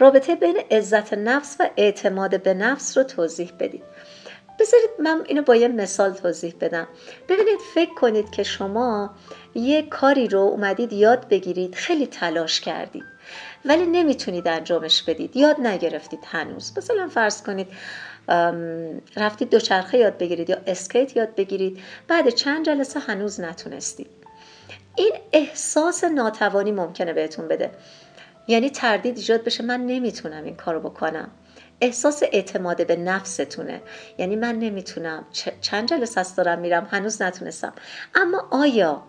رابطه بین عزت نفس و اعتماد به نفس رو توضیح بدید. بذارید من اینو با یه مثال توضیح بدم. ببینید فکر کنید که شما یه کاری رو اومدید یاد بگیرید خیلی تلاش کردید ولی نمی‌تونید انجامش بدید. یاد نگرفتید هنوز. مثلا فرض کنید رفتید دوچرخه یاد بگیرید یا اسکیت یاد بگیرید بعد چند جلسه هنوز نتونستید. این احساس ناتوانی ممکنه بهتون بده. یعنی تردید ایجاد بشه من نمی‌تونم این کارو بکنم. احساس اعتماد به نفستونه. یعنی من نمی‌تونم چند جلسه است دارم میرم هنوز نتونستم. اما آیا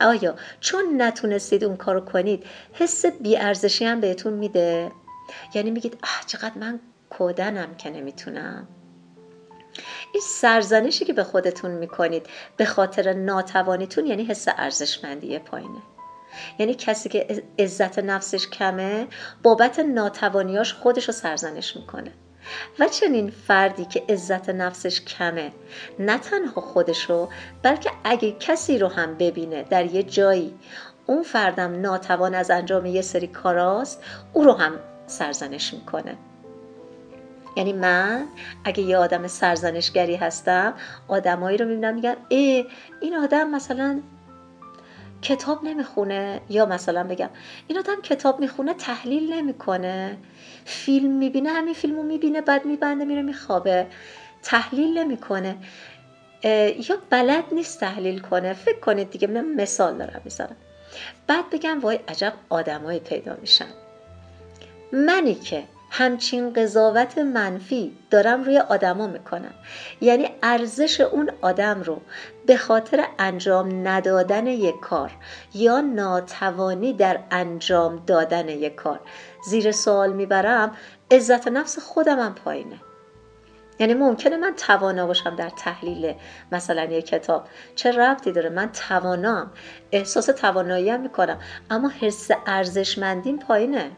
آیا چون نتونستید اون کارو کنید حس بیارزشی هم بهتون میده؟ یعنی میگید آه چقدر من کودنم که نمی‌تونم. این سرزنشی که به خودتون می‌کنید به خاطر ناتوانیتون یعنی حس ارزشمندی پایینه. یعنی کسی که عزت نفسش کمه بابت ناتوانیاش خودش رو سرزنش می‌کنه. و چنین فردی که عزت نفسش کمه نه تنها خودشو بلکه اگه کسی رو هم ببینه در یه جایی اون فردم ناتوان از انجام یه سری کاراست او رو هم سرزنش می‌کنه. یعنی من اگه یه آدم سرزنشگری هستم آدمایی رو می‌بینم میگن ای این آدم مثلا کتاب نمی‌خونه؟ یا مثلا بگم این آدم کتاب می‌خونه تحلیل نمی‌کنه. فیلم می‌بینه همین فیلمو می‌بینه بعد میبنده میره میخوابه. تحلیل نمی‌کنه. یا بلد نیست تحلیل کنه. فکر کنید دیگه من مثال دارم می‌زنم بعد بگم وای عجب آدمایی پیدا میشن. منی که همچین قضاوت منفی دارم روی آدما می‌کنم. یعنی ارزش اون آدم رو به خاطر انجام ندادن یک کار یا ناتوانی در انجام دادن یک کار. زیر سوال می‌برم عزت نفس خودم هم پایینه. یعنی ممکنه من توانا باشم در تحلیل مثلا یک کتاب. چه ربطی داره؟ من توانام. احساس توانایی می‌کنم. اما حس ارزشمندیم پایینه.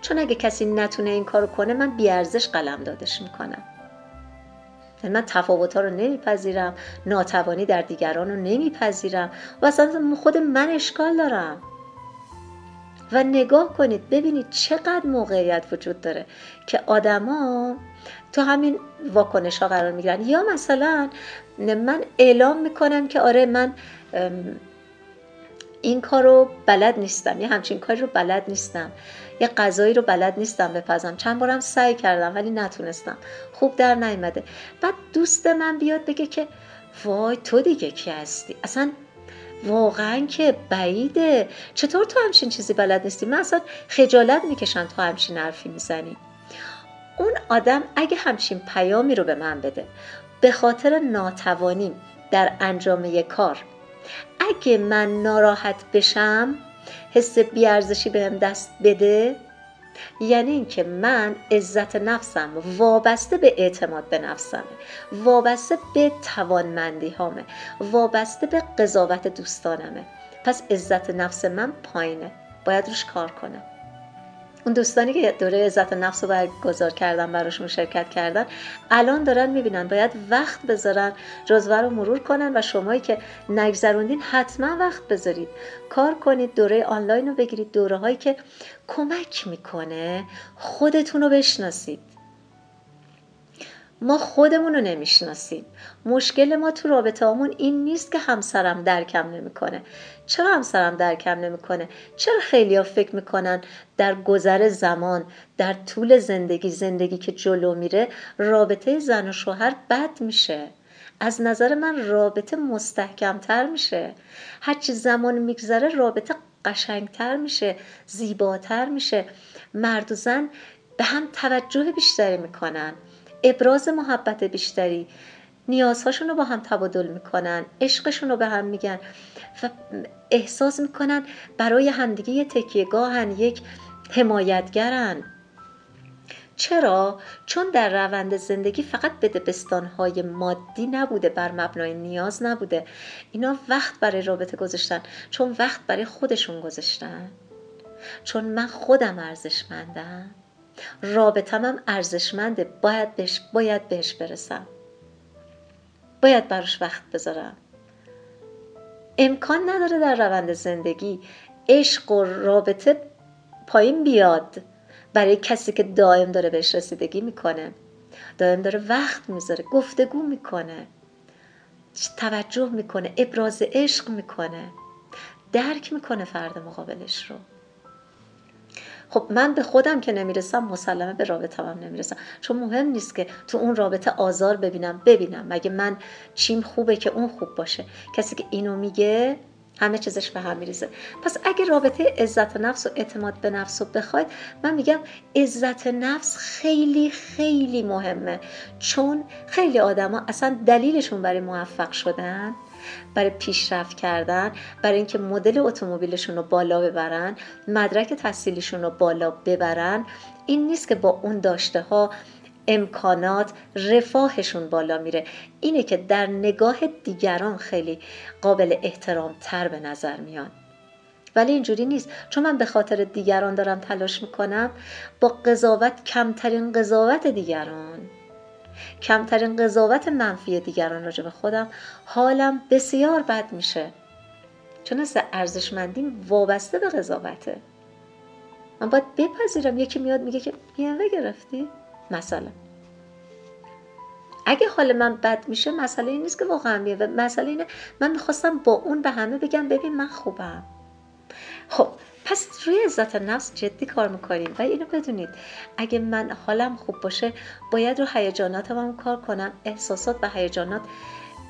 چون اگه کسی نتونه این کارو کنه من بیارزش قلم دادش می‌کنم. یعنی من تفاوت ها رو نمیپذیرم ناتوانی در دیگران رو نمیپذیرم و اصلا خود من اشکال دارم. و نگاه کنید ببینید چقدر موقعیت وجود داره که آدما تو همین واکنش ها قرار می‌گیرن. یا مثلا من اعلام می‌کنم که آره من این کار رو بلد نیستم یه همچین کاری رو بلد نیستم یه غذایی رو بلد نیستم بپزم. چند بارم سعی کردم ولی نتونستم. خوب در نیومده. بعد دوست من بیاد بگه که وای تو دیگه کی هستی؟ اصلا واقعا که بعیده. چطور تو همچین چیزی بلد نیستی؟ من اصلا خجالت می‌کشم تو همچین حرفی می‌زنی. اون آدم اگه همچین پیامی رو به من بده به خاطر ناتوانیم در انجام یک کار اگه من ناراحت بشم حس بیارزشی بهم دست بده؟ یعنی اینکه من عزت نفسم وابسته به اعتماد به نفسمه وابسته به توانمندی هامه وابسته به قضاوت دوستانمه. پس عزت نفس من پایینه. باید روش کار کنم. اون دوستانی که دوره عزت نفس رو گذار کردن براشون شرکت کردن الان دارن می‌بینن باید وقت بذارن جزوه رو مرور کنن و شمایی که نگذروندین حتما وقت بذارید. کار کنید دوره آنلاین رو بگیرید دوره هایی که کمک می‌کنه خودتون رو بشناسید. ما خودمون رو نمی‌شناسیم. مشکل ما تو رابطه همون این نیست که همسرم درکم نمی‌کنه. چرا همسرم درکم نمی‌کنه؟ چرا خیلی ها فکر می‌کنن در گذر زمان در طول زندگی زندگی که جلو میره رابطه زن و شوهر بد میشه؟ از نظر من رابطه مستحکمتر میشه. هرچی زمان میگذره رابطه قشنگتر میشه زیباتر میشه. مرد و زن به هم توجه بیشتری می‌کنن. ابراز محبت بیشتری. نیازهاشون رو با هم تبادل می‌کنن عشقشون رو به هم میگن و احساس می‌کنن برای همدیگه یه تکیهگاهن یک حمایتگرن. چرا؟ چون در روند زندگی فقط به دبستانهای مادی نبوده بر مبنای نیاز نبوده. اینا وقت برای رابطه گذاشتن چون وقت برای خودشون گذاشتن. چون من خودم ارزشمندم. رابطم هم ارزشمنده باید بهش, باید بهش برسم. باید براش وقت بذارم. امکان نداره در روند زندگی عشق و رابطه پایین بیاد. برای کسی که دائم داره بهش رسیدگی می‌کنه. دائم داره وقت می‌ذاره گفتگو می‌کنه. توجه می‌کنه ابراز عشق می‌کنه. درک می‌کنه فرد مقابلش رو. خب من به خودم که نمی‌رسم مسلمه به رابطه هم نمی‌رسم. چون مهم نیست که تو اون رابطه آزار ببینم ببینم. مگه من چیم خوبه که اون خوب باشه؟ کسی که اینو میگه همه چیزش به هم میریزه. پس اگه رابطه عزت نفس و اعتماد به نفس رو بخواید من میگم عزت نفس خیلی خیلی مهمه. چون خیلی آدما اصلا دلیلشون برای موفق شدن برای پیشرفت کردن برای اینکه مدل اتومبیلشون رو بالا ببرن مدرک تحصیلیشون رو بالا ببرن. این نیست که با اون داشته ها امکانات رفاهشون بالا میره. اینه که در نگاه دیگران خیلی قابل احترام تر به نظر میان. ولی اینجوری نیست. چون من به خاطر دیگران دارم تلاش می‌کنم با قضاوت کمترین قضاوت دیگران. کمترین قضاوت منفی دیگران راجع به خودم حالم بسیار بد میشه. چون از ارزشمندی وابسته به قضاوته. من باید بپذیرم. یکی میاد میگه که میوه گرفتی؟ مثلا اگه حال من بد میشه مسئله این نیست که واقعا میوه مسئله اینه من می‌خواستم با اون به همه بگم ببین من خوبم. خب پس روی عزت نفس جدی کار می‌کنیم. و اینو بدونید اگه من حالم خوب باشه باید رو حیجاناتم هم کار کنم. احساسات و هیجانات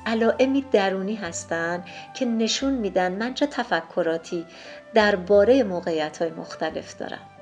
علائمی درونی هستن که نشون میدن من چه تفکراتی درباره موقعیت های مختلف دارم.